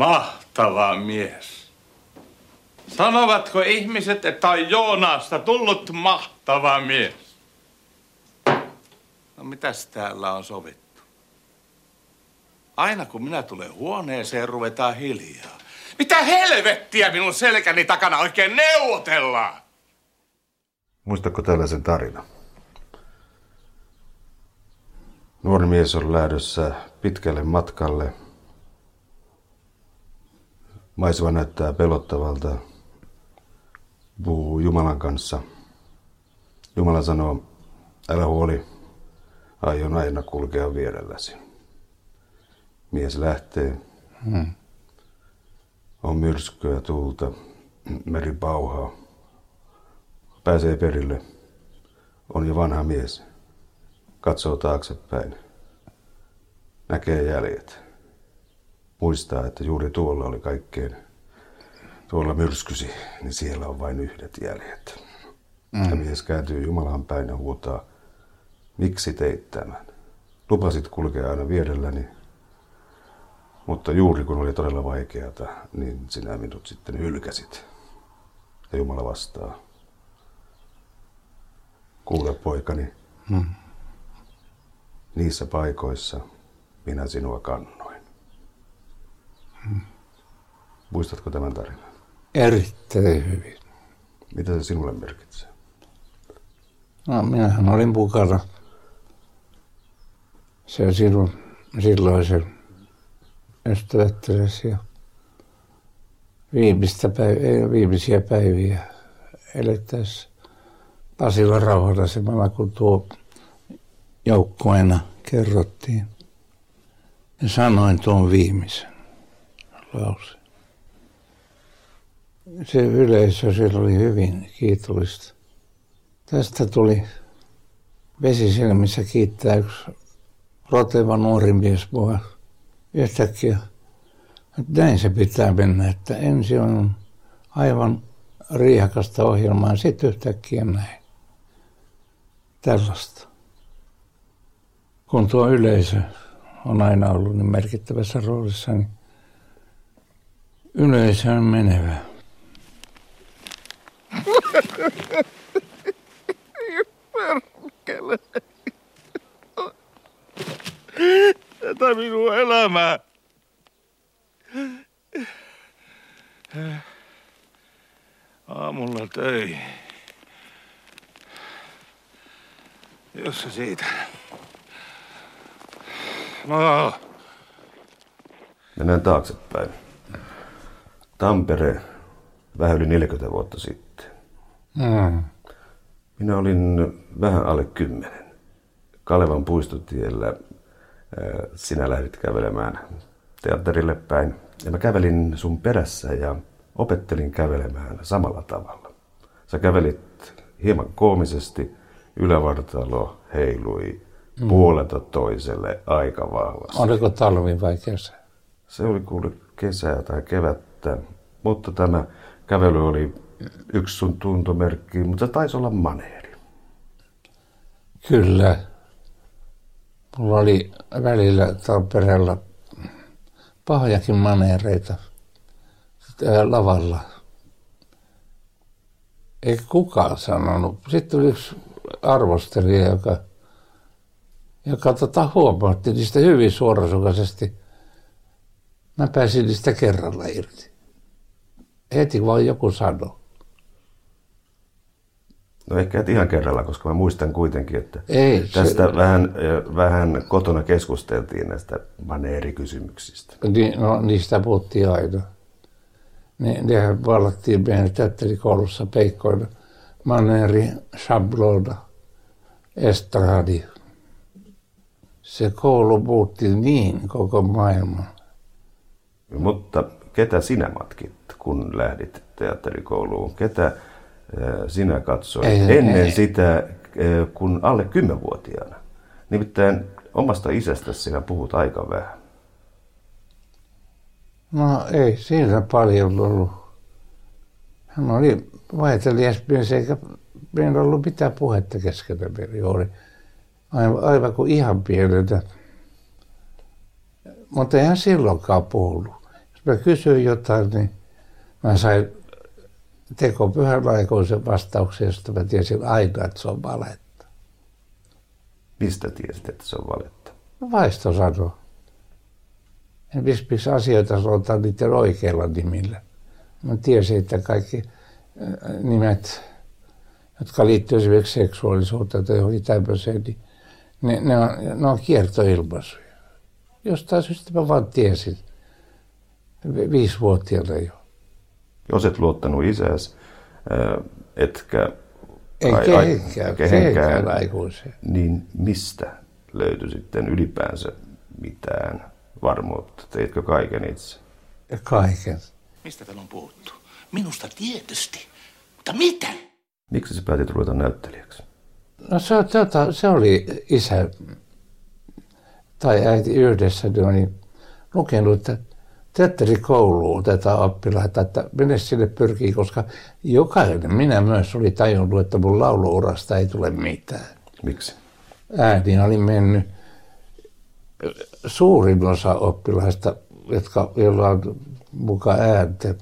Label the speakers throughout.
Speaker 1: Mahtava mies. Sanovatko ihmiset, että on Joonasta tullut mahtava mies? No mitäs täällä on sovittu? Aina kun minä tulen huoneeseen, ruvetaan hiljaa. Mitä helvettiä minun selkäni takana oikein neuvotellaan?
Speaker 2: Muistatko tällaisen tarina? Nuori mies on lähdössä pitkälle matkalle. Maisema näyttää pelottavalta. Puhuu Jumalan kanssa. Jumala sanoo, älä huoli, aion aina kulkea vierelläsi. Mies lähtee. Hmm. On myrskyä, tuulta, meri pauhaa. Pääsee perille. On jo vanha mies. Katsoo taaksepäin. Näkee jäljet. Muistaa, että juuri tuolla oli kaikkein, tuolla myrskysi, niin siellä on vain yhdet jäljet. Mm. Ja mies kääntyy Jumalaan päin ja huutaa, miksi teit tämän? Lupasit kulkea aina vierelläni, mutta juuri kun oli todella vaikeata, niin sinä minut sitten hylkäsit. Ja Jumala vastaa, kuule poikani, hmm. niissä paikoissa minä sinua kannoin. Muistatko tämän tarinan?
Speaker 3: Erittäin hyvin.
Speaker 2: Mitä se sinulle merkitsee?
Speaker 3: No, minähän olin mukana se sinun silloisen ystävättöräsi ja viimeistä päiviä, viimeisiä päiviä elettäessä Pasilan rauhanasemalla, kun tuo joukkueena kerrottiin. Ja sanoin tuon viimeisen lause. Se yleisö siellä oli hyvin kiitollista. Tästä tuli vesisilmissä kiittää yksi roteva nuori mies mua yhtäkkiä. Että näin se pitää mennä, että ensin on aivan riihakasta ohjelmaa, sitten yhtäkkiä näin. Tällaista. Kun tuo yleisö on aina ollut niin merkittävässä roolissa, niin yleisö on menevä.
Speaker 1: Perkele. Tätä minun elämää. Aamulla töihin. Jos se siitä. No.
Speaker 2: Mennään taaksepäin. Tampere vähän yli 40 vuotta sitten. Mm. Minä olin vähän alle kymmenen. Kalevan puistotiellä sinä lähdit kävelemään teatterille päin. Ja mä kävelin sun perässä ja opettelin kävelemään samalla tavalla. Sä kävelit hieman koomisesti, ylävartalo heilui mm. puolelta toiselle aika vahvasti.
Speaker 3: Oliko talvi vai kesä?
Speaker 2: Se oli kuule kesää tai kevättä, mutta tämä kävely oli yksi sun tuntomerkki, mutta se taisi olla maneeri.
Speaker 3: Kyllä. Mulla oli välillä Tampereella pahojakin maneereita lavalla. Eikä kukaan sanonut. Sitten oli yksi arvostelija, joka, joka tota, huomautti niistä hyvin suorasukaisesti. Mä pääsin niistä kerralla irti. Heti vaan joku sanoi.
Speaker 2: No ehkä et ihan kerralla, koska mä muistan kuitenkin, että Ei, tästä se... vähän, vähän kotona keskusteltiin näistä maneerikysymyksistä.
Speaker 3: Niin, no, niistä puhuttiin aina. Ne, nehän vallattiin meidän teatterikoulussa peikkoina. Maneeri, shabloda, estradi. Se koulu muutti niin koko maailman.
Speaker 2: Mutta ketä sinä matkit, kun lähdit teatterikouluun? Ketä sinä katsoit ei, ennen ei. sitä, kun alle kymmenvuotiaana. Nimittäin omasta isästäsi sinä puhut aika vähän.
Speaker 3: No ei siinä paljon ollut. Hän oli vaitelias mies, eikä meillä ollut mitään puhetta keskenämme. Oli aivan, aivan kuin ihan pienenä. Mutta eihän silloinkaan puhunut. Jos mä kysyin jotain, niin mä sain teko pyhän aikuisen vastauksen, josta mä tiesin aina, että se on valetta.
Speaker 2: Mistä tiesit, että se on valetta?
Speaker 3: No vaisto sanoo. En miksi asioita sanotaan niiden oikeilla nimillä. Mä tiesin, että kaikki äh, nimet, jotka liittyvät esimerkiksi seksuaalisuuteen tai johonkin tämmöiseen, niin ne, ne, on, ne on kiertoilmaisuja. Jostain syystä mä vaan tiesin. Viisivuotiaana jo.
Speaker 2: Jos et luottanut isäs, äh, etkä
Speaker 3: ei
Speaker 2: ai,
Speaker 3: kehenkään, kehenkään aikuiseen.
Speaker 2: Niin mistä löytyi sitten ylipäänsä mitään varmuutta? Teitkö kaiken itse?
Speaker 3: Kaiken.
Speaker 1: Mistä täällä on puhuttu? Minusta tietysti. Mutta mitä?
Speaker 2: Miksi sä päätit ruveta näyttelijäksi?
Speaker 3: No se, tota, se oli isä tai äiti yhdessä, niin lukenut, että teatterikouluun otetaan oppilaita, että mene sinne pyrkii, koska jokainen, minä myös, oli tajunnut, että mun lauluurasta ei tule mitään.
Speaker 2: Miksi?
Speaker 3: Ääni oli mennyt. Suurin osa oppilaista, jotka, joilla on mukaan ääntä,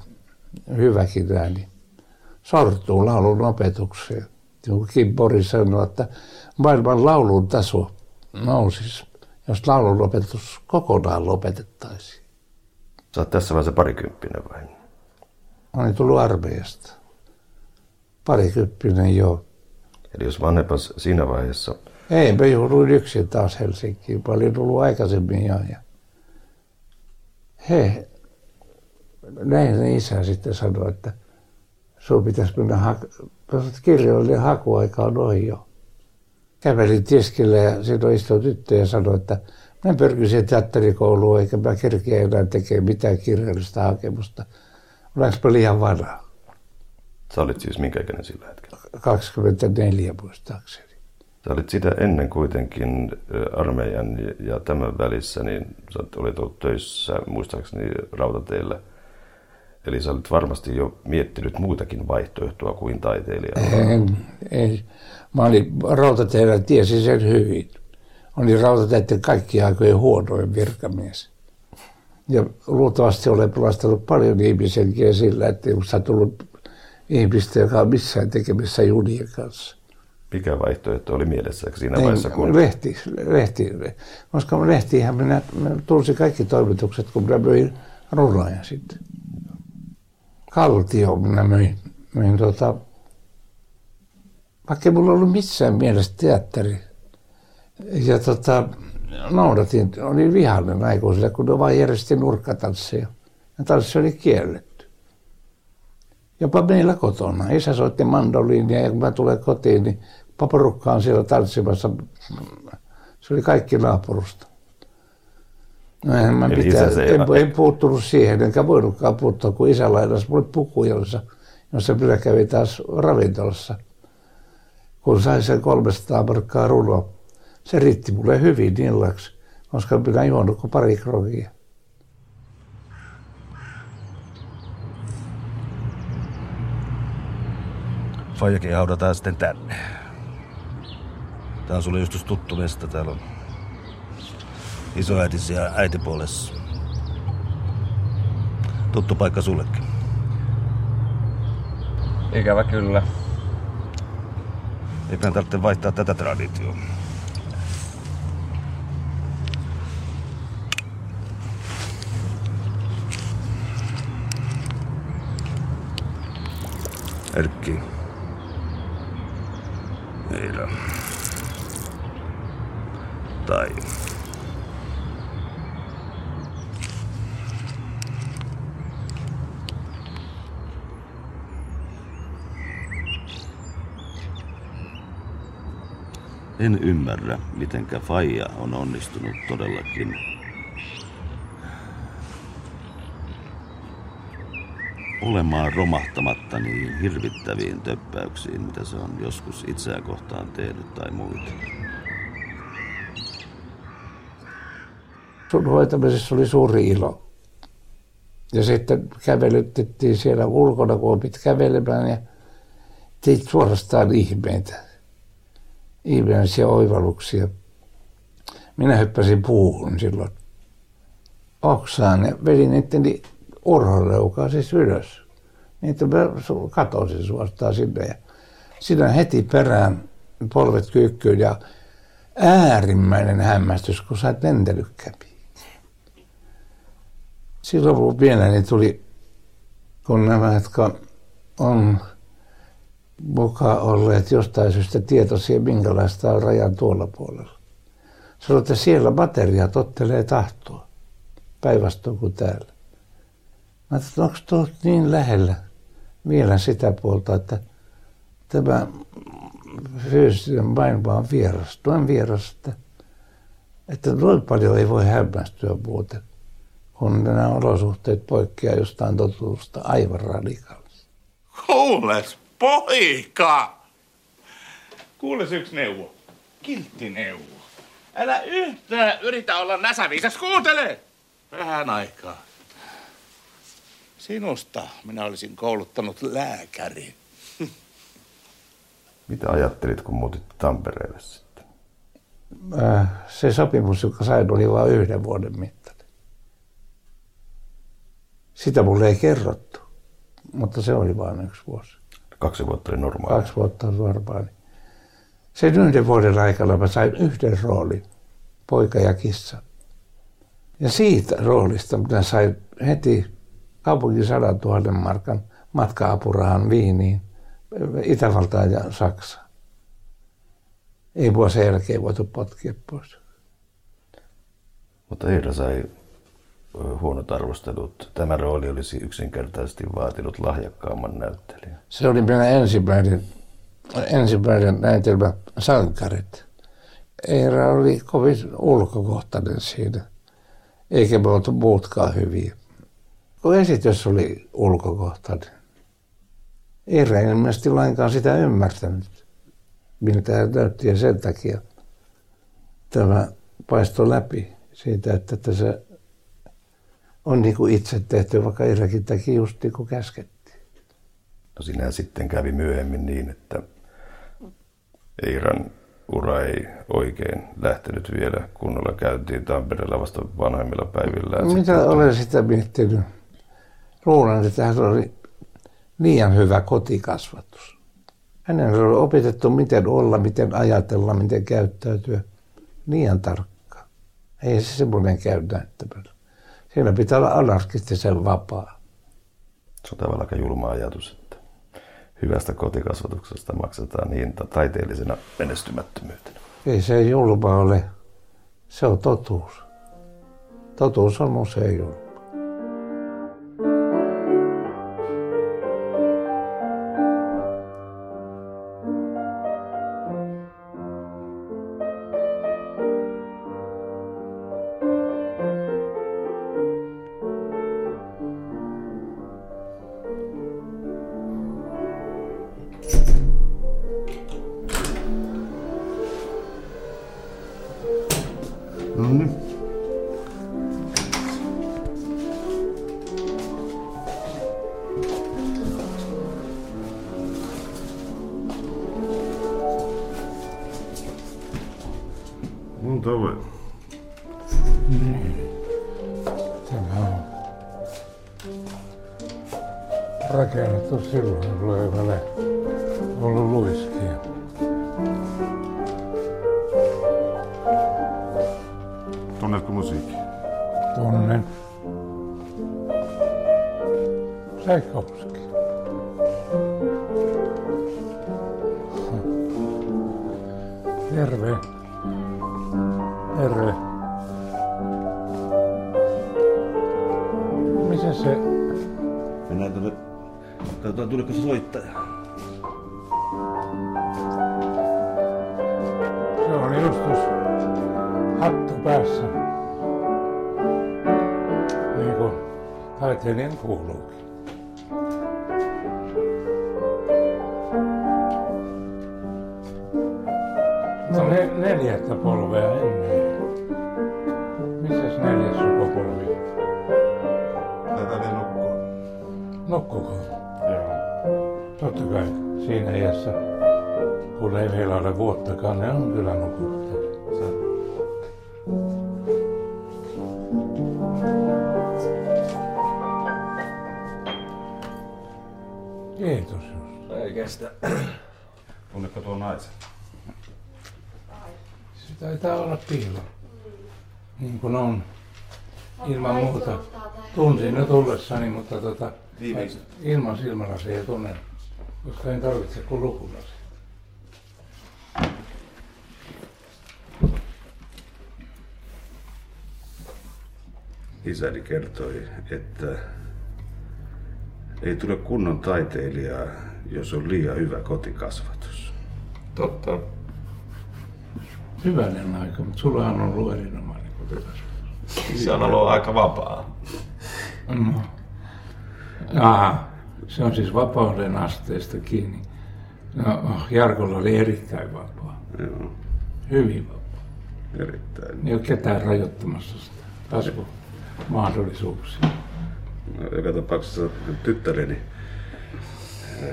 Speaker 3: hyväkin ääni, sortuu laulun opetukseen. Jokin Boris sanoi, että maailman laulun taso nousisi, jos laulun opetus kokonaan lopetettaisiin.
Speaker 2: Sä oot tässä vaiheessa parikymppinen vai?
Speaker 3: Olen tullut armeijasta. Parikymppinen joo.
Speaker 2: Eli jos vanhempas siinä vaiheessa...
Speaker 3: Ei, mä jouduin yksin taas Helsinkiin. Mä olin tullut aikaisemmin jo. Ja he, näin isä sitten sanoi, että sun pitäisi mennä hakemaan. Kirjoillinen hakuaika on ohi jo. Kävelin tiskille ja siinä istui tyttö ja sanoi, että Mä pyrkisin teatterikouluun eikä mä kerkeä enää tekemään mitään kirjallista hakemusta. Olenko mä liian vanha?
Speaker 2: Sä olit siis minkä ikäinen sillä hetkellä?
Speaker 3: 24 muistaakseni.
Speaker 2: Sä olit sitä ennen kuitenkin armeijan ja tämän välissä, niin sä olit ollut töissä muistaakseni rautateillä. Eli sä olit varmasti jo miettinyt muitakin vaihtoehtoa kuin taiteilija.
Speaker 3: En, en. Mä olin rautateillä, tiesin sen hyvin oli rautateiden kaikki aikojen huonoin virkamies. Ja luultavasti olen pelastanut paljon ihmisiäkin sillä, että minusta tullut ihmistä, joka on missään tekemissä junien kanssa.
Speaker 2: Mikä vaihtoehto oli mielessä siinä ei, vaiheessa? Kun...
Speaker 3: Lehti, lehti, koska lehtiinhän minä, minä tunsin kaikki toimitukset, kun minä myin runoja sitten. Kaltio minä myin, myin tota, vaikka ei mulla ollut missään mielessä teatteri ja tota, noudatin, olin vihainen aikuisille, kun ne vain järjesti nurkkatansseja. Ja tanssi oli kielletty. Jopa meillä kotona. Isä soitti mandoliinia ja kun mä tulen kotiin, niin paporukka on siellä tanssimassa. Se oli kaikki naapurusta. No en mä mitään, en, en, puuttunut siihen, enkä voinutkaan puuttua, kun isä lainasi mulle puku, jossa, jossa minä kävin taas ravintolassa. Kun sain sen 300 markkaa runoa se riitti mulle hyvin illaksi, koska minä juonut kuin pari krogia.
Speaker 2: Fajakin haudataan sitten tänne. Tää on sulle just tuttu mesta. Täällä on isoäitisi ja äitipuolessa. Tuttu paikka sullekin.
Speaker 4: Ikävä kyllä.
Speaker 2: Eipä tarvitse vaihtaa tätä traditioa. Erkki. Eila. Tai... En ymmärrä, mitenkä Faija on onnistunut todellakin olemaan romahtamatta niin hirvittäviin töppäyksiin, mitä se on joskus itseään kohtaan tehnyt tai muita.
Speaker 3: Sun hoitamisessa oli suuri ilo. Ja sitten kävelytettiin siellä ulkona, kun opit kävelemään ja teit suorastaan ihmeitä. Ihmeellisiä oivalluksia. Minä hyppäsin puuhun silloin oksaan ja vedin itteni Urho leukaa siis ylös. Niin että mä katosin suorastaan sinne. Ja siinä heti perään polvet kyykkyyn ja äärimmäinen hämmästys, kun sä lentely kävi. Silloin kun pieneni tuli, kun nämä, jotka on mukaan olleet jostain syystä tietoisia, minkälaista on rajan tuolla puolella. Sanoi, että siellä materiaat ottelee tahtoa päinvastoin kuin täällä. Mä ajattelin, että onko tuo niin lähellä vielä sitä puolta, että tämä fyysinen maailma on vieras, noin vieras, että, että noin paljon ei voi hämmästyä muuten, kun nämä olosuhteet poikkeaa jostain totuusta aivan radikaalisesti.
Speaker 1: Kuules, poika! Kuules yksi neuvo. Kiltti neuvo. Älä yhtään yritä olla näsäviisas. Kuuntele! Vähän aikaa. Sinusta minä olisin kouluttanut lääkärin.
Speaker 2: Mitä ajattelit, kun muutit Tampereelle sitten?
Speaker 3: Se sopimus, joka sain, oli vain yhden vuoden mittainen. Sitä mulle ei kerrottu, mutta se oli vain yksi vuosi.
Speaker 2: Kaksi vuotta oli normaali.
Speaker 3: Kaksi vuotta on normaali. Sen yhden vuoden aikana mä sain yhden roolin, poika ja kissa. Ja siitä roolista minä sain heti kaupungin 100 000 markan matka-apurahan Viiniin, Itävaltaan ja Saksaan. Ei mua sen jälkeen voitu potkia pois.
Speaker 2: Mutta Eira sai huonot arvostelut. Tämä rooli olisi yksinkertaisesti vaatinut lahjakkaamman näyttelijän.
Speaker 3: Se oli meidän ensimmäinen, ensimmäinen näytelmä Sankarit. Eira oli kovin ulkokohtainen siinä, eikä me oltu muutkaan hyviä. Kun esitys oli ulkokohtainen, ei ilmeisesti lainkaan sitä ymmärtänyt, miltä hän näytti ja sen takia tämä paistoi läpi siitä, että tässä on niin kuin itse tehty, vaikka Eirakin teki just niin kuin käskettiin.
Speaker 2: No sinä sitten kävi myöhemmin niin, että Eiran ura ei oikein lähtenyt vielä kunnolla käyntiin Tampereella vasta vanhemmilla päivillä.
Speaker 3: Mitä sitten... olen sitä miettinyt? Luulen, että hän oli liian hyvä kotikasvatus. Hänen oli opetettu, miten olla, miten ajatella, miten käyttäytyä. Liian tarkka. Ei se semmoinen käy näyttämällä. Siinä pitää olla anarkistisen vapaa.
Speaker 2: Se on tavallaan aika julma ajatus, että hyvästä kotikasvatuksesta maksetaan hinta taiteellisena menestymättömyytenä.
Speaker 3: Ei se julma ole. Se on totuus. Totuus on usein julma.
Speaker 2: 嗯。
Speaker 3: nukkukoon.
Speaker 2: Joo.
Speaker 3: Totta kai siinä iässä, kun ei vielä ole vuottakaan, ne on kyllä nukuttu. Kiitos.
Speaker 4: Ei kestä.
Speaker 2: Tunnetko tuon naisen?
Speaker 3: Se taitaa olla piilo. Niin kuin on. Ilman muuta. Tunsin jo tullessani, mutta tota,
Speaker 2: Viimeisen.
Speaker 3: ilman silmälasia tunnen, koska en tarvitse kuin lukulasi.
Speaker 2: Isäni kertoi, että ei tule kunnon taiteilijaa, jos on liian hyvä kotikasvatus.
Speaker 4: Totta.
Speaker 3: Hyvänen aika, mutta sulla on ollut erinomainen kotikasvatus.
Speaker 4: Se on ollut aika vapaa.
Speaker 3: No. Aha, se on siis vapauden asteesta kiinni. No, Jarkolla oli erittäin vapaa.
Speaker 2: Joo,
Speaker 3: Hyvin vapaa.
Speaker 2: erittäin.
Speaker 3: Ei ole ketään rajoittamassa sitä kasvumahdollisuuksia.
Speaker 2: No, joka tapauksessa tyttäreni ää,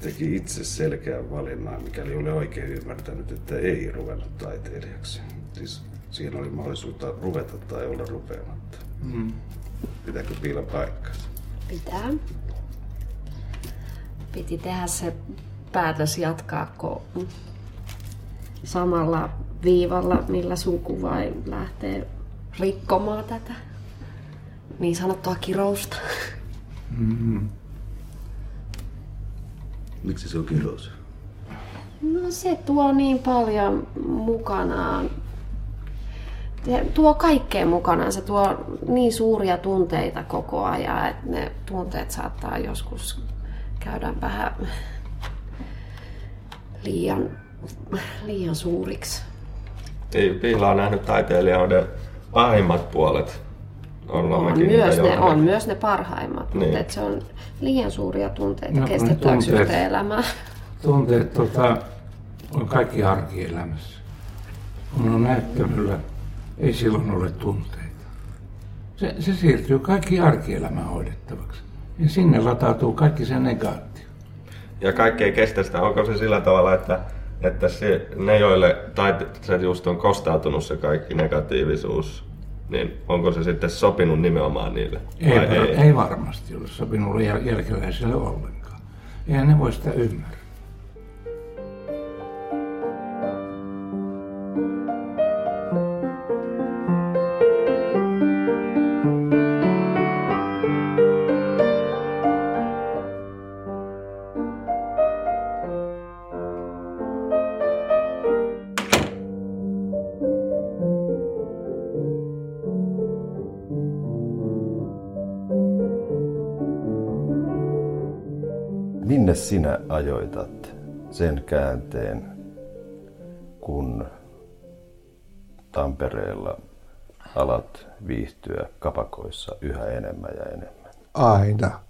Speaker 2: teki itse selkeän valinnan, mikäli olen oikein ymmärtänyt, että ei ruvennut taiteilijaksi. Siis siinä oli mahdollisuutta ruveta tai olla rupeamatta.
Speaker 3: Mm.
Speaker 2: Pitääkö piila paikkansa?
Speaker 5: Pitää. Piti tehdä se päätös jatkaa koulun samalla viivalla, millä suku vai lähtee rikkomaan tätä niin sanottua kirousta.
Speaker 2: Miksi se on kirous?
Speaker 5: No se tuo niin paljon mukanaan. Se tuo kaikkea mukanaan. Se tuo niin suuria tunteita koko ajan, että ne tunteet saattaa joskus käydä vähän liian, liian suuriksi.
Speaker 4: Ei Piila on nähnyt taiteilijoiden pahimmat puolet. Ollaan
Speaker 5: On myös, ne, on myös ne parhaimmat,
Speaker 4: Niin.
Speaker 5: mutta se on liian suuria tunteita
Speaker 3: No, tunteet.
Speaker 5: yhteen elämää.
Speaker 3: Tunteet tota, on kaikki arkielämässä. Kun on näyttämöllä, ei silloin ole tunteita. Se, se siirtyy kaikki arkielämän hoidettavaksi. Ja sinne latautuu kaikki se negaatio.
Speaker 4: Ja kaikki ei kestä sitä. Onko se sillä tavalla, että, että se, ne, joille tai se just on kostautunut se kaikki negatiivisuus, niin onko se sitten sopinut nimenomaan niille?
Speaker 3: Ei, ei. ei varmasti ole sopinut jäl- jälkeläisille ollenkaan. Eihän ne voi sitä ymmärtää.
Speaker 2: Sinä ajoitat sen käänteen, kun Tampereella alat viihtyä kapakoissa yhä enemmän ja enemmän?
Speaker 3: Aina.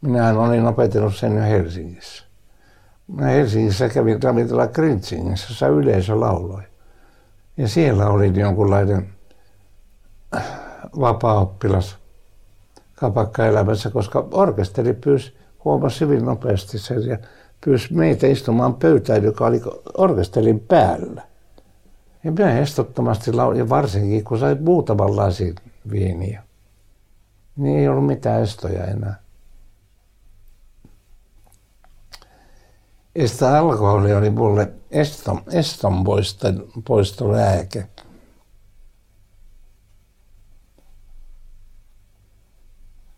Speaker 3: Minähän olin opetellut sen jo Helsingissä. Minä Helsingissä kävin ravintola Grinzingissä, jossa yleisö lauloi. Ja siellä olin jonkunlainen vapaa-oppilas kapakkaelämässä, koska orkesteri pyysi, huomasi hyvin nopeasti sen ja pyysi meitä istumaan pöytään, joka oli orkesterin päällä. Ja minä estottomasti laulin, ja varsinkin kun sai muutaman lasin viiniä, niin ei ollut mitään estoja enää. Ja sitä alkoholi oli mulle eston, eston poiston, poistolääke.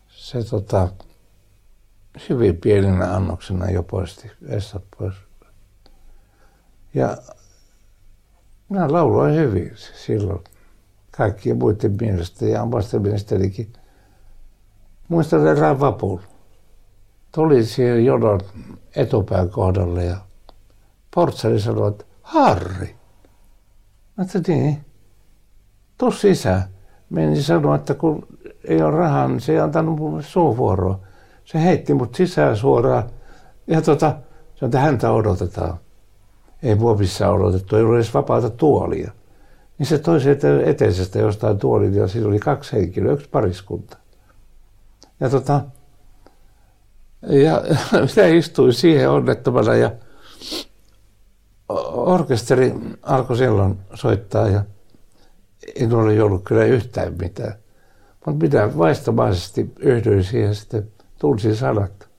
Speaker 3: Se tota, hyvin pienenä annoksena jo poisti estot pois. Ja minä lauloin hyvin silloin kaikkien muiden mielestä ja omasta mielestänikin. Muistan erään vapun. Tuli siihen jonon etupään kohdalle ja portsari sanoi, että Harri. Mä ajattelin, niin, tuu sisään. Menin sanoa, että kun ei ole rahaa, niin se ei antanut mulle suuvuoroa. Se heitti mut sisään suoraan ja tota, sanoi, että häntä odotetaan. Ei mua missään odotettu, ei ollut edes vapaata tuolia. Niin se toi sieltä eteisestä jostain tuolin ja siinä oli kaksi henkilöä, yksi pariskunta. Ja tota, ja minä istuin siihen onnettomana ja orkesteri alkoi silloin soittaa ja en ole ollut kyllä yhtään mitään. Mutta minä vaistomaisesti yhdyin siihen sitten, tunsin sanat.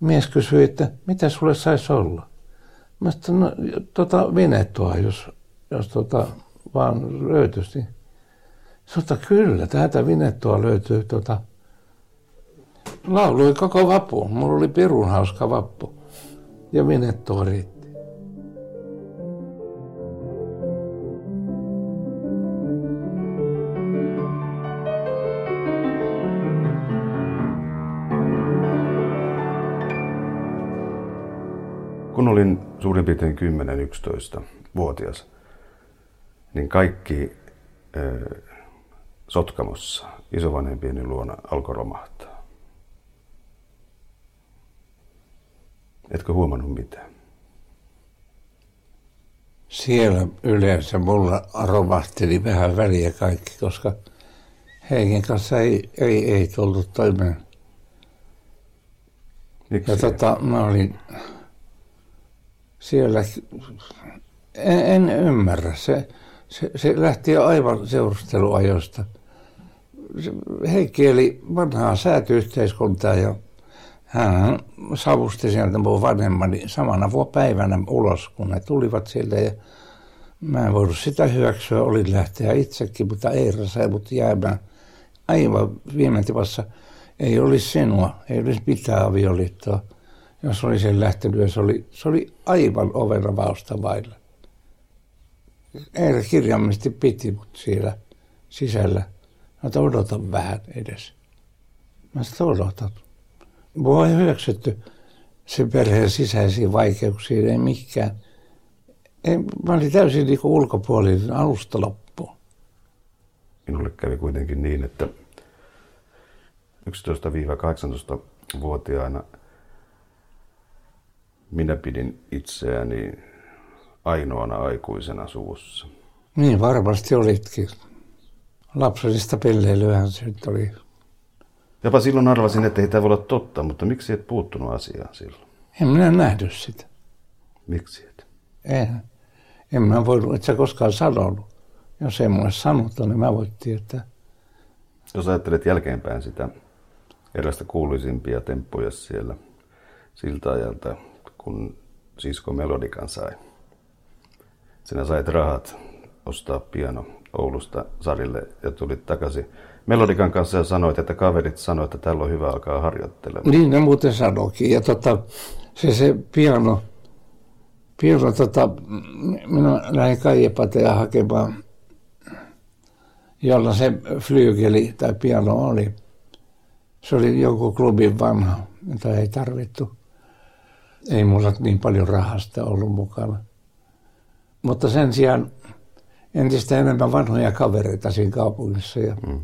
Speaker 3: mies kysyi, että mitä sulle saisi olla. Mä sanoin, no, tota vinettua, jos, jos tota, vaan löytyisi. Sota kyllä, täältä vinettua löytyy tota, laului koko vappu. Mulla oli pirun hauska vappu. Ja vinettua riitti.
Speaker 2: Kun olin suurin piirtein 10-11-vuotias, niin kaikki äh, Sotkamossa isovanhempieni luona alkoi romahtaa. Etkö huomannut mitään?
Speaker 3: Siellä yleensä mulla romahteli vähän väliä kaikki, koska Heikin kanssa ei, ei, ei tullut toimeen.
Speaker 2: Miksi?
Speaker 3: Ja tota, mä olin siellä, en, en ymmärrä. Se, se, se lähti aivan seurusteluajoista. Heikki eli vanhaa säätyyhteiskuntaa ja hän savusti sieltä mun vanhemmani samana päivänä ulos, kun ne tulivat sieltä. Ja mä en voinut sitä hyväksyä, olin lähteä itsekin, mutta Eira sai mut jäämään aivan viime tipassa. Ei olisi sinua, ei olisi mitään avioliittoa. Jos olisin lähtenyt, se oli, se oli aivan oven vausta vailla. Eera kirjaimellisesti piti mut siellä sisällä. Mä odotan vähän edes. Mä sitä odotan. Mua ei hyväksytty sen perheen sisäisiin vaikeuksiin, ei mikään. Ei, mä olin täysin niin ulkopuolinen alusta loppuun.
Speaker 2: Minulle kävi kuitenkin niin, että 11-18-vuotiaana minä pidin itseäni ainoana aikuisena suvussa.
Speaker 3: Niin varmasti olitkin. Lapsellista pelleilyähän se nyt oli.
Speaker 2: Jopa silloin arvasin, että ei tämä voi olla totta, mutta miksi et puuttunut asiaan silloin?
Speaker 3: En minä nähnyt sitä.
Speaker 2: Miksi et?
Speaker 3: En. En mä voinut, et sä koskaan sanonut. Jos ei mulle sanottu, niin mä voin tietää.
Speaker 2: Jos ajattelet jälkeenpäin sitä erästä kuuluisimpia temppuja siellä siltä ajalta, kun sisko Melodikan sai. Sinä sait rahat ostaa piano Oulusta Sarille ja tulit takaisin Melodikan kanssa ja sanoit, että kaverit sanoivat, että tällä on hyvä alkaa harjoittelemaan.
Speaker 3: Niin ne muuten sanoikin. Ja tota, se, se piano, piano tota, minä lähdin Kaijepatea hakemaan, jolla se flyygeli tai piano oli. Se oli joku klubin vanha, jota ei tarvittu. Ei mulla niin paljon rahasta ollut mukana. Mutta sen sijaan entistä enemmän vanhoja kavereita siinä kaupungissa. Ja mm.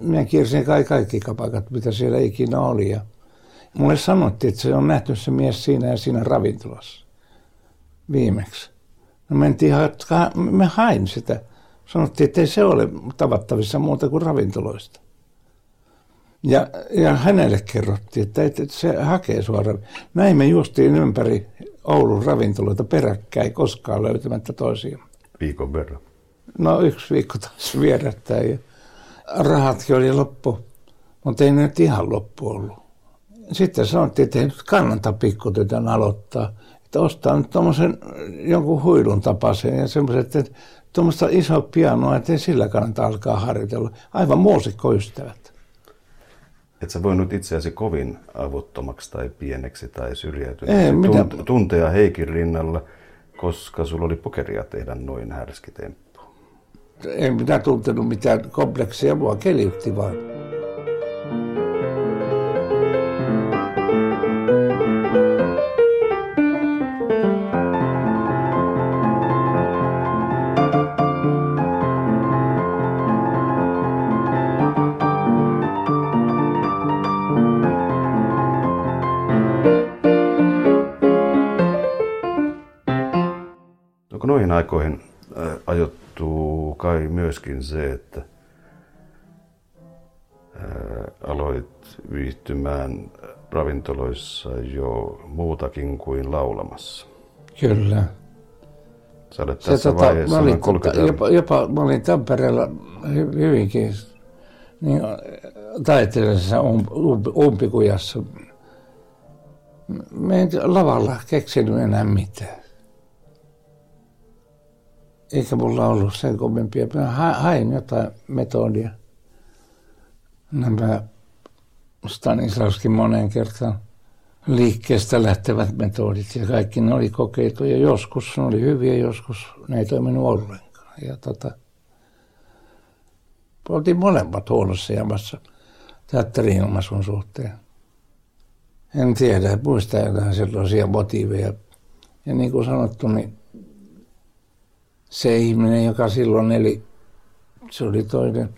Speaker 3: Minä kiersin kaikki, kaikki kapakat, mitä siellä ikinä oli. Ja mulle sanottiin, että se on nähty se mies siinä ja siinä ravintolassa viimeksi. No mentiin, me hain sitä. Sanottiin, että ei se ole tavattavissa muuta kuin ravintoloista. Ja, ja hänelle kerrottiin, että, että se hakee suoraan. Näin me juostiin ympäri Oulun ravintoloita peräkkäin koskaan löytämättä toisia.
Speaker 2: Viikon verran.
Speaker 3: No yksi viikko taas vierättäin. Ja rahatkin oli loppu, mutta ei nyt ihan loppu ollut. Sitten sanottiin, että ei nyt kannata pikkutytön aloittaa. Että ostaa nyt tuommoisen jonkun huilun tapaisen ja semmoiset, että tuommoista isoa pianoa, että ei sillä kannata alkaa harjoitella. Aivan muusikkoystävät.
Speaker 2: Et sä voinut itseäsi kovin avuttomaksi tai pieneksi tai syrjäytyneeksi mitä... tuntea Heikin rinnalla, koska sulla oli pokeria tehdä noin härski temppu.
Speaker 3: En minä tuntenut mitään kompleksia, mua keliutti vaan.
Speaker 2: Aikoihin äh, ajoittuu kai myöskin se, että äh, aloit viihtymään ravintoloissa jo muutakin kuin laulamassa.
Speaker 3: Kyllä.
Speaker 2: Sä olet se, tässä tota, vaiheessa
Speaker 3: mä olin, tota, jopa, jopa, mä olin Tampereella hyvinkin niin, taiteellisessa um, um, umpikujassa Me en lavalla keksinyt enää mitään. Eikä mulla ollut sen kommempia. Mä hain jotain metodia. Nämä Stanislavskin monen kertaan liikkeestä lähtevät metodit ja kaikki ne oli kokeiltu ja joskus ne oli hyviä, joskus ne ei toiminut ollenkaan. Ja tota, oltiin molemmat huonossa jamassa teatteri-ilmaisun suhteen. En tiedä, muista enää sellaisia motiiveja. Ja niin kuin sanottu, niin se ihminen, joka silloin eli, se oli toinen.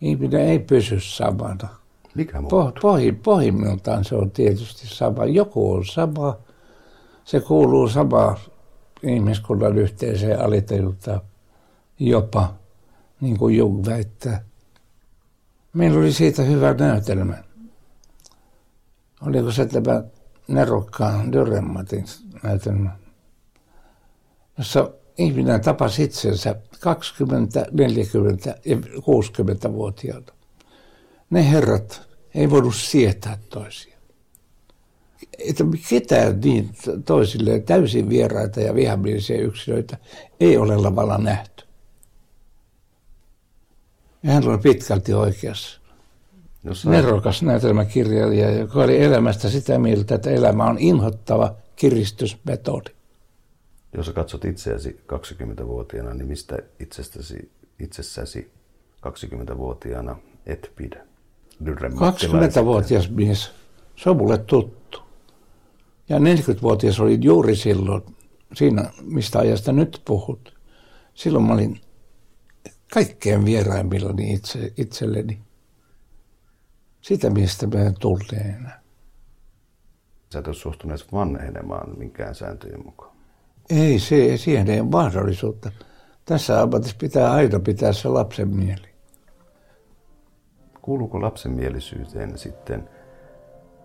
Speaker 3: Ihminen ei pysy samana.
Speaker 2: Mikä?
Speaker 3: Pohj, pohjimmiltaan se on tietysti sama. Joku on sama. Se kuuluu samaan ihmiskunnan yhteiseen alitajuntaan jopa, niin kuin Jung väittää. Meillä oli siitä hyvä näytelmä. Oliko se tämä nerokkaan Dürrenmatin näytelmä, jossa ihminen tapasi itsensä 20, 40 ja 60-vuotiaana. Ne herrat ei voinut sietää toisia. Että ketään niin toisilleen täysin vieraita ja vihamielisiä yksilöitä ei ole lavalla nähty. Ja hän oli pitkälti oikeassa. Jossa... Nerokas näytelmäkirjailija, joka oli elämästä sitä mieltä, että elämä on inhottava kiristysmetodi.
Speaker 2: Jos katsot itseäsi 20-vuotiaana, niin mistä itsestäsi, itsessäsi 20-vuotiaana et pidä?
Speaker 3: 20-vuotias mies, se on mulle tuttu. Ja 40-vuotias oli juuri silloin, siinä mistä ajasta nyt puhut. Silloin mä olin kaikkein vieraimmillani itse, itselleni. Sitä miestä mä en tunne enää.
Speaker 2: Sä et ole suhtuneet vanhenemaan minkään sääntöjen mukaan.
Speaker 3: Ei, se, siihen ei ole mahdollisuutta. Tässä ammatissa pitää aina pitää se lapsen mieli.
Speaker 2: Kuuluuko lapsenmielisyyteen sitten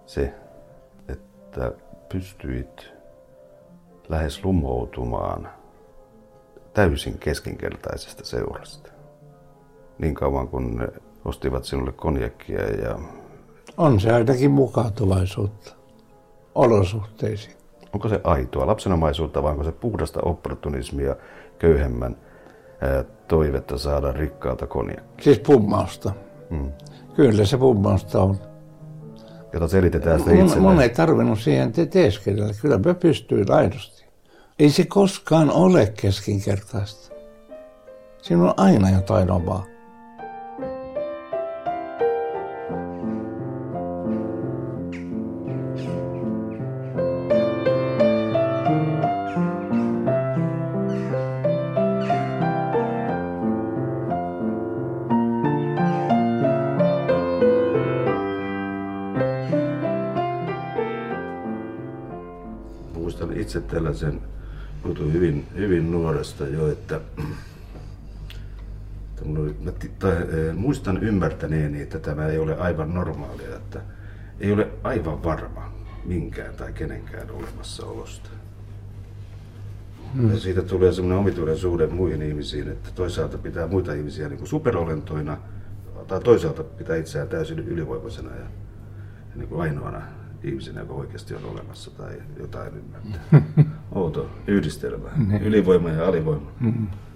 Speaker 2: se, että pystyit lähes lumoutumaan täysin keskinkertaisesta seurasta? Niin kauan kun ne ostivat sinulle konjakkia ja...
Speaker 3: On se ainakin mukautuvaisuutta olosuhteisiin.
Speaker 2: Onko se aitoa lapsenomaisuutta vai onko se puhdasta opportunismia köyhemmän ää, toivetta saada rikkaalta konjakkia?
Speaker 3: Siis pummausta. Hmm. Kyllä se pummausta on.
Speaker 2: Jota selitetään sitä itselleen.
Speaker 3: Mun ei tarvinnut siihen te- teeskennellä. Kyllä mä pystyin aidosti. Ei se koskaan ole keskinkertaista. Siinä on aina jotain omaa.
Speaker 2: Tällaisen jutun hyvin, hyvin nuoresta jo, että, että oli, mä tai, eh, muistan ymmärtäneeni, että tämä ei ole aivan normaalia, että ei ole aivan varma minkään tai kenenkään olemassaolosta. Hmm. Ja siitä tulee semmoinen omituinen suhde muihin ihmisiin, että toisaalta pitää muita ihmisiä niin kuin superolentoina, tai toisaalta pitää itseään täysin ylivoimaisena ja, ja niin kuin ainoana ihmisenä, joka oikeasti on olemassa tai jotain ymmärtää. Outo yhdistelmä, ylivoima ja alivoima.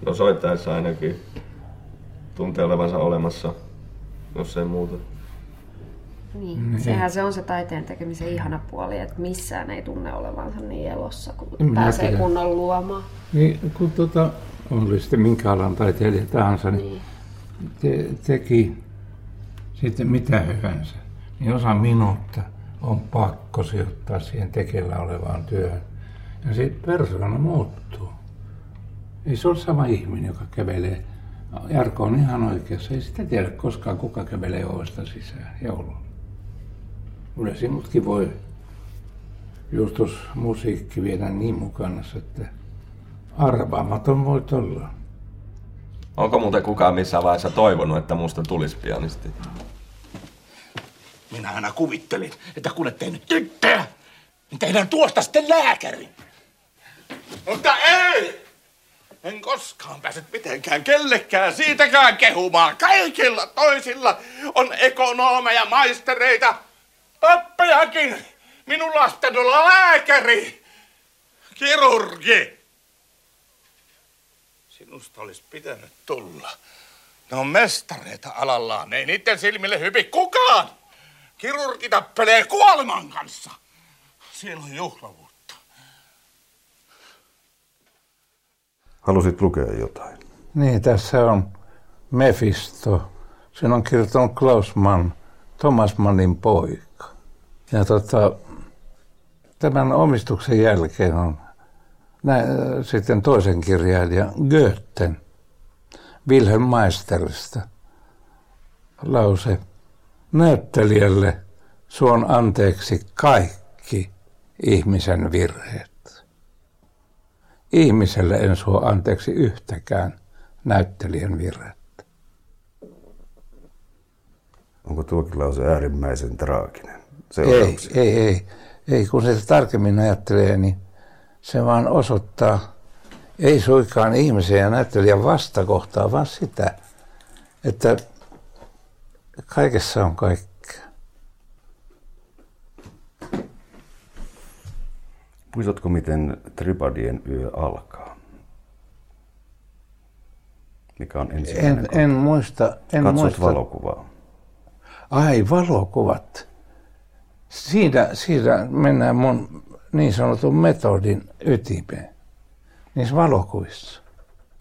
Speaker 4: No soittaessa ainakin tuntee olevansa olemassa, jos ei muuta.
Speaker 5: Niin. niin. Sehän se on se taiteen tekemisen ihana puoli, että missään ei tunne olevansa niin elossa, kun Minä pääsee tiedän. kunnon luomaan.
Speaker 3: Niin, kun tota, oli sitten minkä alan taiteilija tahansa, niin, niin. Te, teki sitten mitä hyvänsä, niin osa minuutta on pakko sijoittaa siihen tekellä olevaan työhön. Ja sitten persoona muuttuu. Ei se ole sama ihminen, joka kävelee. Jarko on ihan oikeassa. Ei sitä tiedä koskaan, kuka kävelee ovesta sisään joulun. Kyllä sinutkin voi justus musiikki viedä niin mukana, että arvaamaton voit olla.
Speaker 4: Onko muuten kukaan missään vaiheessa toivonut, että musta tulisi pianisti?
Speaker 1: Minä aina kuvittelin, että kun et tehnyt tyttöä, niin tehdään tuosta sitten lääkäri. Mutta ei! En koskaan pääse mitenkään kellekään siitäkään kehumaan. Kaikilla toisilla on ekonomeja, maistereita, pappejakin. Minulla on olla lääkäri, kirurgi. Sinusta olisi pitänyt tulla. Ne on mestareita alallaan. Ei niiden silmille hypi kukaan. Kirurgi tappelee kuoleman kanssa. Siellä on juhlavuutta.
Speaker 2: Halusit lukea jotain?
Speaker 3: Niin, tässä on Mephisto. Sen on kirjoittanut Klaus Mann, Thomas Mannin poika. Ja tota, tämän omistuksen jälkeen on nä, sitten toisen kirjailijan Goethen, Wilhelm Meisterista, lause näyttelijälle suon anteeksi kaikki ihmisen virheet. Ihmiselle en suo anteeksi yhtäkään näyttelijän virhettä.
Speaker 2: Onko tuokin lause äärimmäisen traaginen?
Speaker 3: Ei, ei, ei. Ei, kun se tarkemmin ajattelee, niin se vaan osoittaa, ei suikaan ihmisen ja näyttelijän vastakohtaa, vaan sitä, että kaikessa on kaikkea.
Speaker 2: Muistatko, miten Tribadien yö alkaa? Mikä on ensimmäinen
Speaker 3: En, en muista. En
Speaker 2: Katsot
Speaker 3: muista.
Speaker 2: valokuvaa.
Speaker 3: Ai, valokuvat. Siinä, siinä mennään mun niin sanotun metodin ytimeen. Niissä valokuvissa.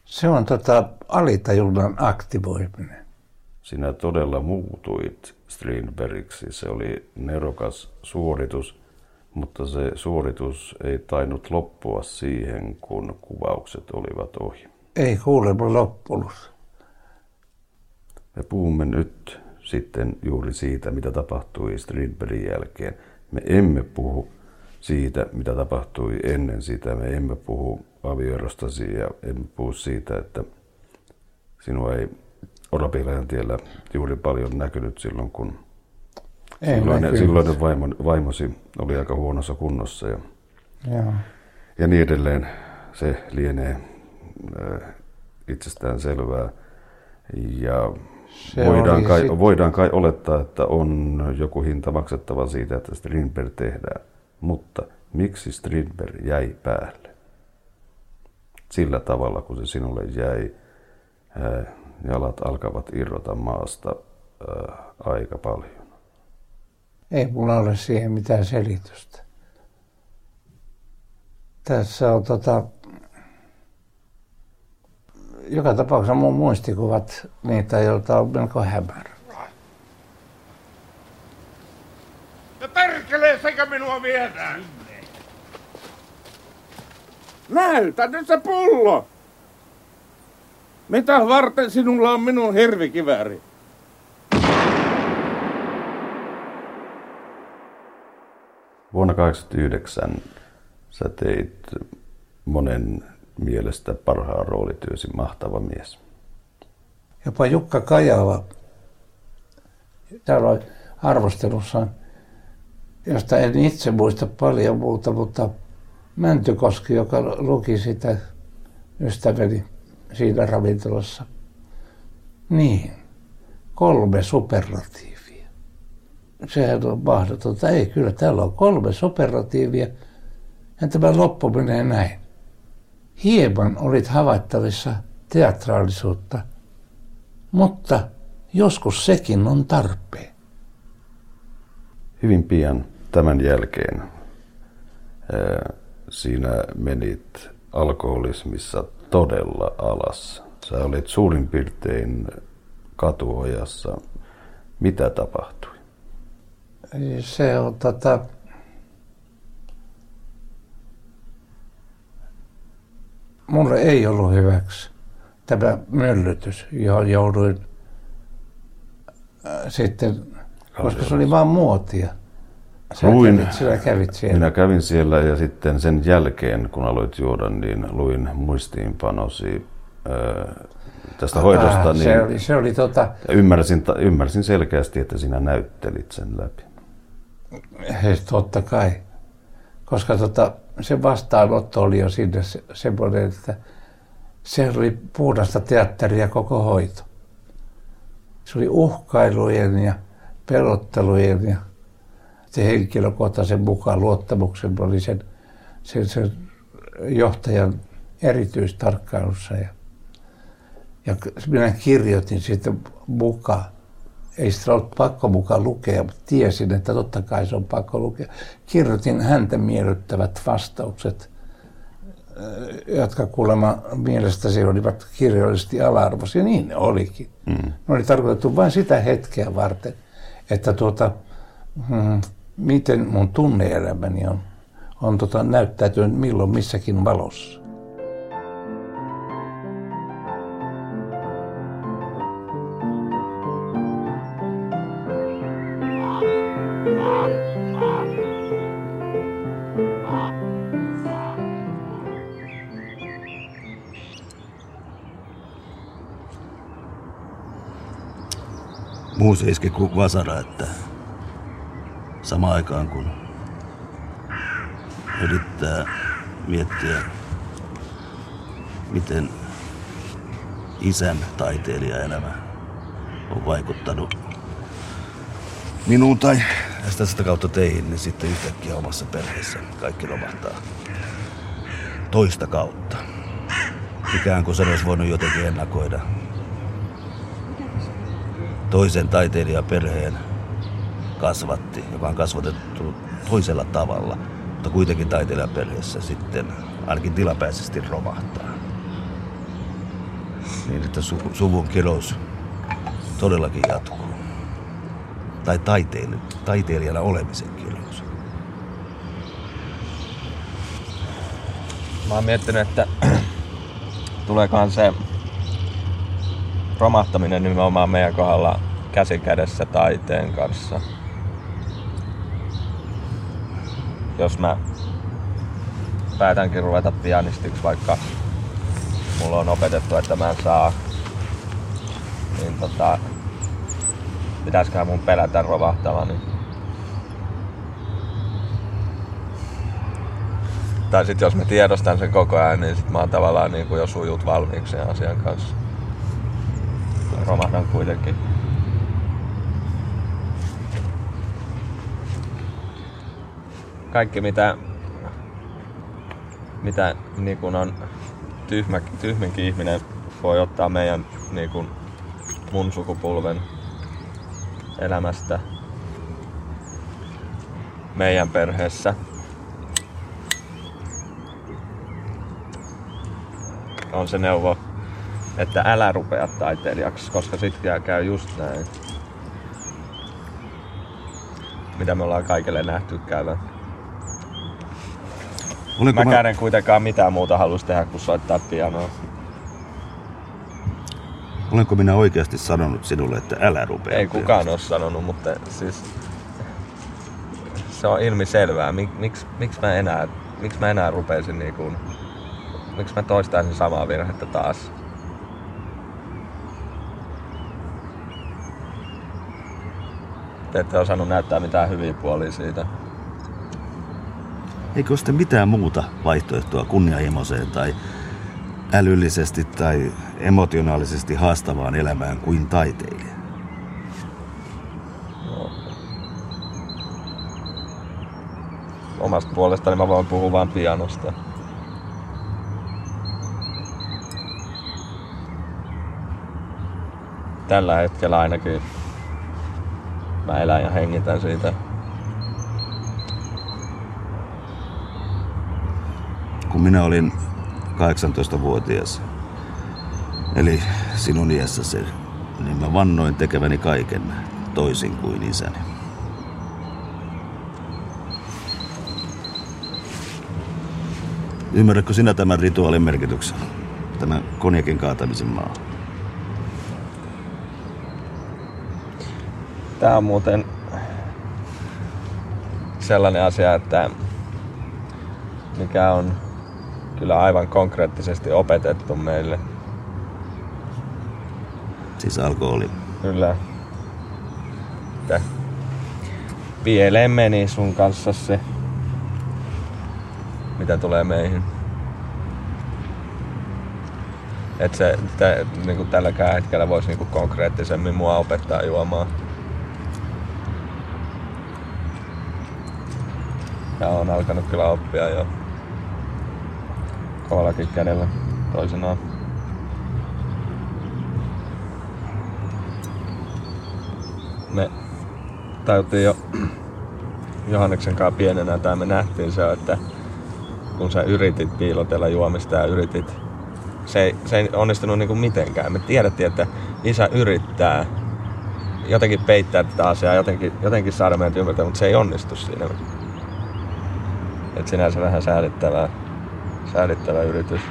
Speaker 3: Se on tota alitajunnan aktivoiminen.
Speaker 2: Sinä todella muutuit Strindbergiksi. Se oli nerokas suoritus, mutta se suoritus ei tainnut loppua siihen, kun kuvaukset olivat ohi.
Speaker 3: Ei kuulemma loppunut.
Speaker 2: Me puhumme nyt sitten juuri siitä, mitä tapahtui Strindbergin jälkeen. Me emme puhu siitä, mitä tapahtui ennen sitä. Me emme puhu avioerostasi ja emme puhu siitä, että sinua ei Orapilajan tiellä juuri paljon näkynyt silloin, kun
Speaker 3: Ei
Speaker 2: silloinen,
Speaker 3: näkynyt.
Speaker 2: silloinen vaimo, vaimosi oli aika huonossa kunnossa ja,
Speaker 3: Joo.
Speaker 2: ja niin edelleen. Se lienee äh, itsestään selvää. Ja
Speaker 3: Se
Speaker 2: voidaan kai,
Speaker 3: sit-
Speaker 2: voidaan kai olettaa, että on joku hinta maksettava siitä, että Strindberg tehdään. Mutta miksi Strindberg jäi päälle? Sillä tavalla, kun se sinulle jäi, ää, jalat alkavat irrota maasta ää, aika paljon.
Speaker 3: Ei mulla ole siihen mitään selitystä. Tässä on tota, joka tapauksessa mun muistikuvat niitä, joilta on melko hämärä.
Speaker 1: Ja perkelee sekä minua viedään. Näytä nyt se pullo! Mitä varten sinulla on minun hirvikivääri?
Speaker 2: Vuonna 1989 sä teit monen mielestä parhaan roolityösi mahtava mies.
Speaker 3: Jopa Jukka Kajala täällä oli arvostelussa, josta en itse muista paljon muuta, mutta Mäntykoski, joka luki sitä ystäväni siinä ravintolassa. Niin, kolme superlatiivia. Sehän on mahdotonta. Ei, kyllä täällä on kolme superlatiivia. Ja tämä loppu menee näin. Hieman olit havaittavissa teatraalisuutta, mutta joskus sekin on tarpeen.
Speaker 2: Hyvin pian tämän jälkeen ää, sinä menit alkoholismissa todella alas. Sä olit suurin piirtein katuojassa. Mitä tapahtui?
Speaker 3: Se on tota... Mulle ei ollut hyväksi tämä myllytys, johon jouduin äh, sitten, koska se oli vaan muotia. Sä
Speaker 2: Luin.
Speaker 3: kävit, sinä kävit siellä.
Speaker 2: Minä kävin siellä ja sitten sen jälkeen, kun aloit juoda, niin luin muistiinpanosi ää, tästä hoidosta.
Speaker 3: Ah,
Speaker 2: Niin
Speaker 3: se, oli, se oli tota,
Speaker 2: ymmärsin, ymmärsin selkeästi, että sinä näyttelit sen läpi.
Speaker 3: Hei, totta kai. Koska tota, se vastaanotto oli jo sinne se, semmoinen, että se oli puhdasta teatteria koko hoito. Se oli uhkailujen ja pelottelujen ja se henkilökohtaisen mukaan luottamuksen oli sen, sen, sen johtajan erityistarkkailussa. Ja, ja minä kirjoitin sitten mukaan. Ei sitä ollut pakko mukaan lukea, mutta tiesin, että totta kai se on pakko lukea. Kirjoitin häntä miellyttävät vastaukset, jotka kuulemma mielestäsi olivat kirjallisesti ala-arvoisia. Niin ne olikin. Mm. Ne oli tarkoitettu vain sitä hetkeä varten, että tuota, hmm, miten mun tunneelämäni on, on tota, näyttäytynyt milloin missäkin valossa.
Speaker 2: Muu iski kuin vasara, että sama aikaan kun yrittää miettiä, miten isän taiteilijaelämä on vaikuttanut minuun tai sitä, sitä kautta teihin, niin sitten yhtäkkiä omassa perheessä kaikki romahtaa toista kautta. Ikään kuin sen olisi voinut jotenkin ennakoida. Toisen taiteilijaperheen kasvatti, joka on kasvatettu toisella tavalla, mutta kuitenkin taiteilijaperheessä sitten ainakin tilapäisesti romahtaa. Niin, että su- suvun kirous todellakin jatkuu. Tai taiteil- taiteilijana olemisen kirous.
Speaker 4: Mä oon miettinyt, että tuleekaan se romahtaminen nimenomaan meidän kohdalla käsi kädessä taiteen kanssa. Jos mä päätänkin ruveta pianistiksi, vaikka mulla on opetettu, että mä en saa, niin tota, pitäisiköhän mun pelätä romahtavani. Tai sitten jos mä tiedostan sen koko ajan, niin sit mä oon tavallaan niin kuin jo sujut valmiiksi sen asian kanssa. Romahdan kuitenkin. Kaikki mitä, mitä niin kuin on tyhmä, tyhminkin ihminen voi ottaa meidän niin kuin mun sukupolven elämästä meidän perheessä. On se neuvo, että älä rupea taiteilijaksi, koska sitten käy just näin. Mitä me ollaan kaikille nähty käyvän.
Speaker 2: Olenko
Speaker 4: Mä en kuitenkaan mitään muuta halus tehdä kuin soittaa pianoa.
Speaker 2: Olenko minä oikeasti sanonut sinulle, että älä rupea?
Speaker 4: Ei kukaan ole sanonut, mutta siis se on ilmi selvää. Mik, miksi, miksi mä enää, miksi mä enää rupeisin niin kuin, miksi mä toistaisin samaa virhettä taas? Te ette osannut näyttää mitään hyviä puolia siitä.
Speaker 2: Eikö ole sitten mitään muuta vaihtoehtoa kunnianhimoiseen tai älyllisesti tai emotionaalisesti haastavaan elämään kuin taiteilija?
Speaker 4: Omasta puolestani mä voin puhua vain pianosta. Tällä hetkellä ainakin mä elän ja hengitän siitä.
Speaker 2: Kun minä olin 18-vuotias, eli sinun iässäsi, niin mä vannoin tekeväni kaiken toisin kuin isäni. Ymmärrätkö sinä tämän rituaalin merkityksen? Tämän konjakin kaatamisen maa.
Speaker 4: Tää on muuten sellainen asia, että mikä on kyllä aivan konkreettisesti opetettu meille.
Speaker 2: Siis alkoholi.
Speaker 4: Kyllä. Että pieleen meni sun kanssa se, mitä tulee meihin. Et se te, niinku tälläkään hetkellä voisi niinku konkreettisemmin mua opettaa juomaan. ja on alkanut kyllä oppia jo kovallakin kädellä toisenaan. Me tajuttiin jo Johanneksen kanssa pienenä tai me nähtiin se, että kun sä yritit piilotella juomista ja yritit, se ei, se ei onnistunut niinku mitenkään. Me tiedettiin, että isä yrittää jotenkin peittää tätä asiaa, jotenkin, jotenkin saada meidät ymmärtää, mutta se ei onnistu siinä. Et sinänsä vähän säädittävä, säädittävä yritys.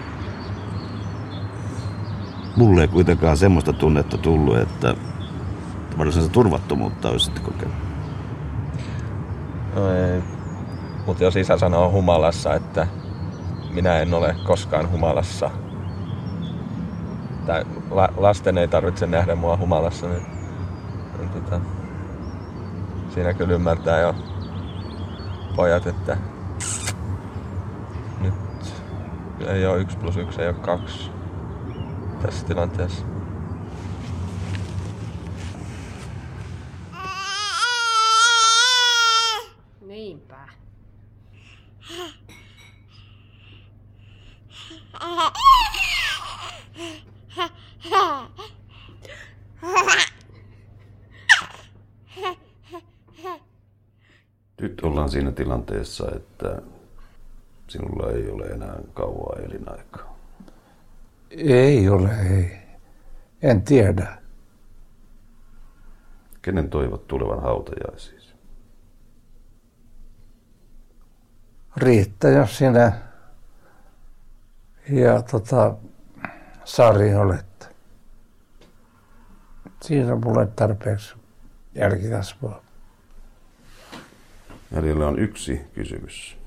Speaker 6: Mulle ei kuitenkaan semmoista tunnetta tullut, että varsinaista turvattomuutta olisitte kokenut.
Speaker 4: No ei. Mutta jos isä sanoo humalassa, että minä en ole koskaan humalassa, tai la, lasten ei tarvitse nähdä mua humalassa, niin, niin tota, siinä kyllä ymmärtää jo pojat, että nyt ei ole yksi plus yksi, ei ole kaksi tässä tilanteessa.
Speaker 5: Niinpä.
Speaker 2: Nyt ollaan siinä tilanteessa, että sinulla ei ole enää kauaa elinaikaa.
Speaker 3: Ei ole, ei. En tiedä.
Speaker 2: Kenen toivot tulevan hautajaisiin?
Speaker 3: Riitta, jos sinä ja tota, Sari olette. Siinä on mulle tarpeeksi jälkikasvua.
Speaker 2: Jäljellä on yksi kysymys.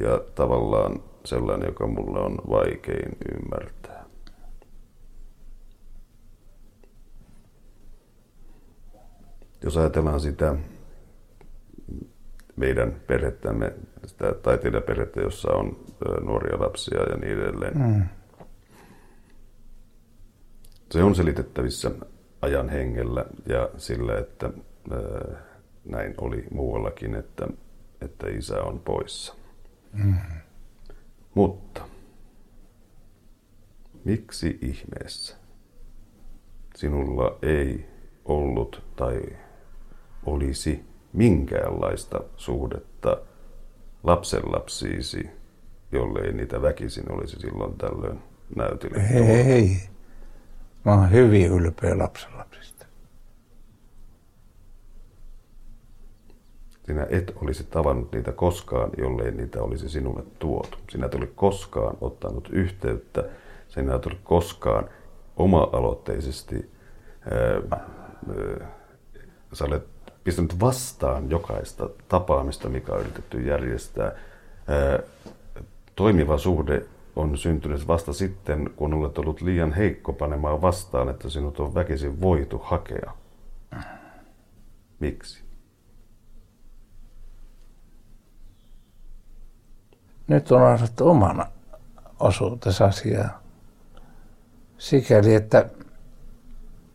Speaker 2: Ja tavallaan sellainen, joka mulle on vaikein ymmärtää. Jos ajatellaan sitä meidän perhettämme, sitä taiteilijaperhettä, jossa on nuoria lapsia ja niin edelleen. Mm. Se on selitettävissä ajan hengellä ja sillä, että näin oli muuallakin, että, että isä on poissa. Mm. Mutta miksi ihmeessä sinulla ei ollut tai olisi minkäänlaista suhdetta lapsenlapsiisi, jollei niitä väkisin olisi silloin tällöin näytille?
Speaker 3: Ei. Mä oon hyvin ylpeä lapsenlapsista.
Speaker 2: Sinä et olisi tavannut niitä koskaan, jollei niitä olisi sinulle tuotu. Sinä et ole koskaan ottanut yhteyttä. Sinä et ole koskaan oma-aloitteisesti ää, ää, sä olet pistänyt vastaan jokaista tapaamista, mikä on yritetty järjestää. Ää, toimiva suhde on syntynyt vasta sitten, kun olet ollut liian heikko panemaan vastaan, että sinut on väkisin voitu hakea. Miksi?
Speaker 3: Nyt on asettu oman osuutensa asiaa. Sikäli, että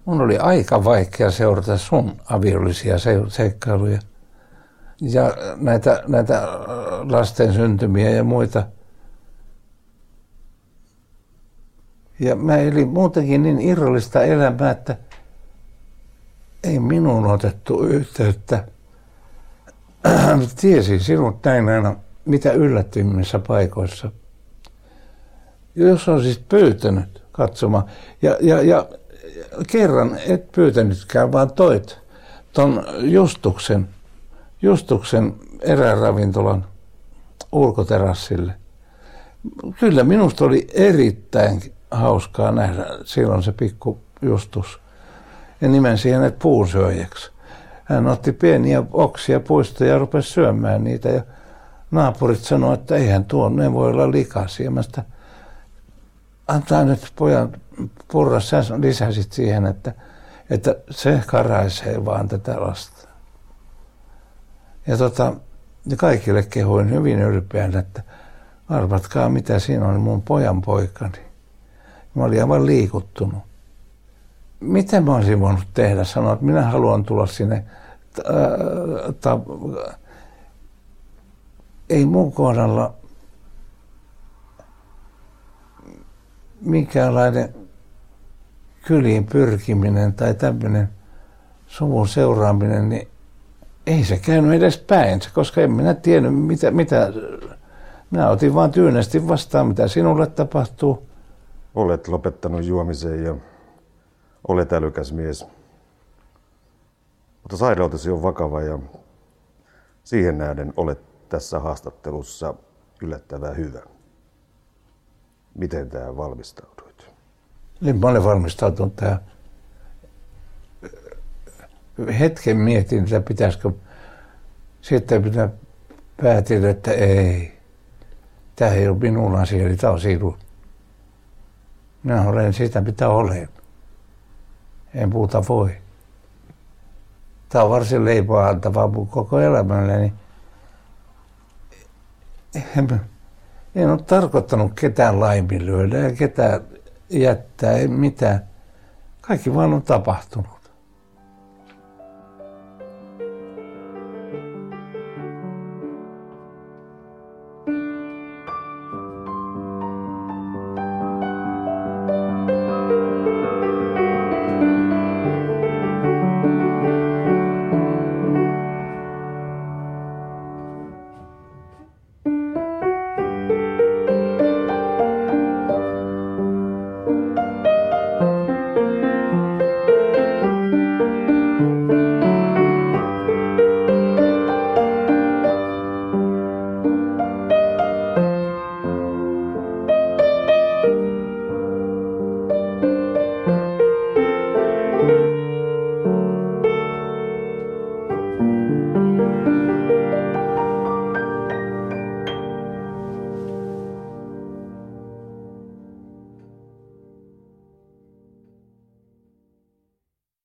Speaker 3: mun oli aika vaikea seurata sun aviollisia seikkailuja. Ja näitä, näitä lasten syntymiä ja muita. Ja mä elin muutenkin niin irrallista elämää, että ei minuun otettu yhteyttä. Tiesin sinut näin aina mitä yllättymmissä paikoissa. Jos on siis pyytänyt katsomaan, ja, ja, ja kerran et pyytänytkään, vaan toit ton Justuksen, Justuksen eräravintolan ulkoterassille. Kyllä minusta oli erittäin hauskaa nähdä silloin se pikku Justus. Ja nimensi hänet puusyöjäksi. Hän otti pieniä oksia puista ja rupesi syömään niitä. Ja naapurit sanoivat, että eihän tuo, ne voi olla likaisia. Mä sitä, antaa nyt pojan purra, sä lisäsit siihen, että, että se karaisee vaan tätä lasta. Ja, tota, ja kaikille kehuin hyvin ylpeänä, että arvatkaa mitä siinä on mun pojan poikani. Mä olin aivan liikuttunut. Mitä mä olisin voinut tehdä? Sanoa, että minä haluan tulla sinne ta- ta- ei mun kohdalla minkäänlainen kyliin pyrkiminen tai tämmöinen suvun seuraaminen, niin ei se käynyt edes päinsä, koska en minä tiennyt, mitä, mitä minä otin vaan tyynesti vastaan, mitä sinulle tapahtuu.
Speaker 2: Olet lopettanut juomisen ja olet älykäs mies. Mutta sairautesi on vakava ja siihen nähden olet tässä haastattelussa yllättävän hyvä. Miten tämä valmistauduit?
Speaker 3: Niin mä olen valmistautunut tähän. Hetken mietin, että pitäisikö sitten minä päätin, että ei. Tämä ei ole minun asiani, tämä on sinun. Minä olen sitä, mitä olen. En puhuta voi. Tämä on varsin leipoa antavaa koko elämälleni. En, en ole tarkoittanut ketään laiminlyödä ja ketään jättää, ei mitään. Kaikki vaan on tapahtunut.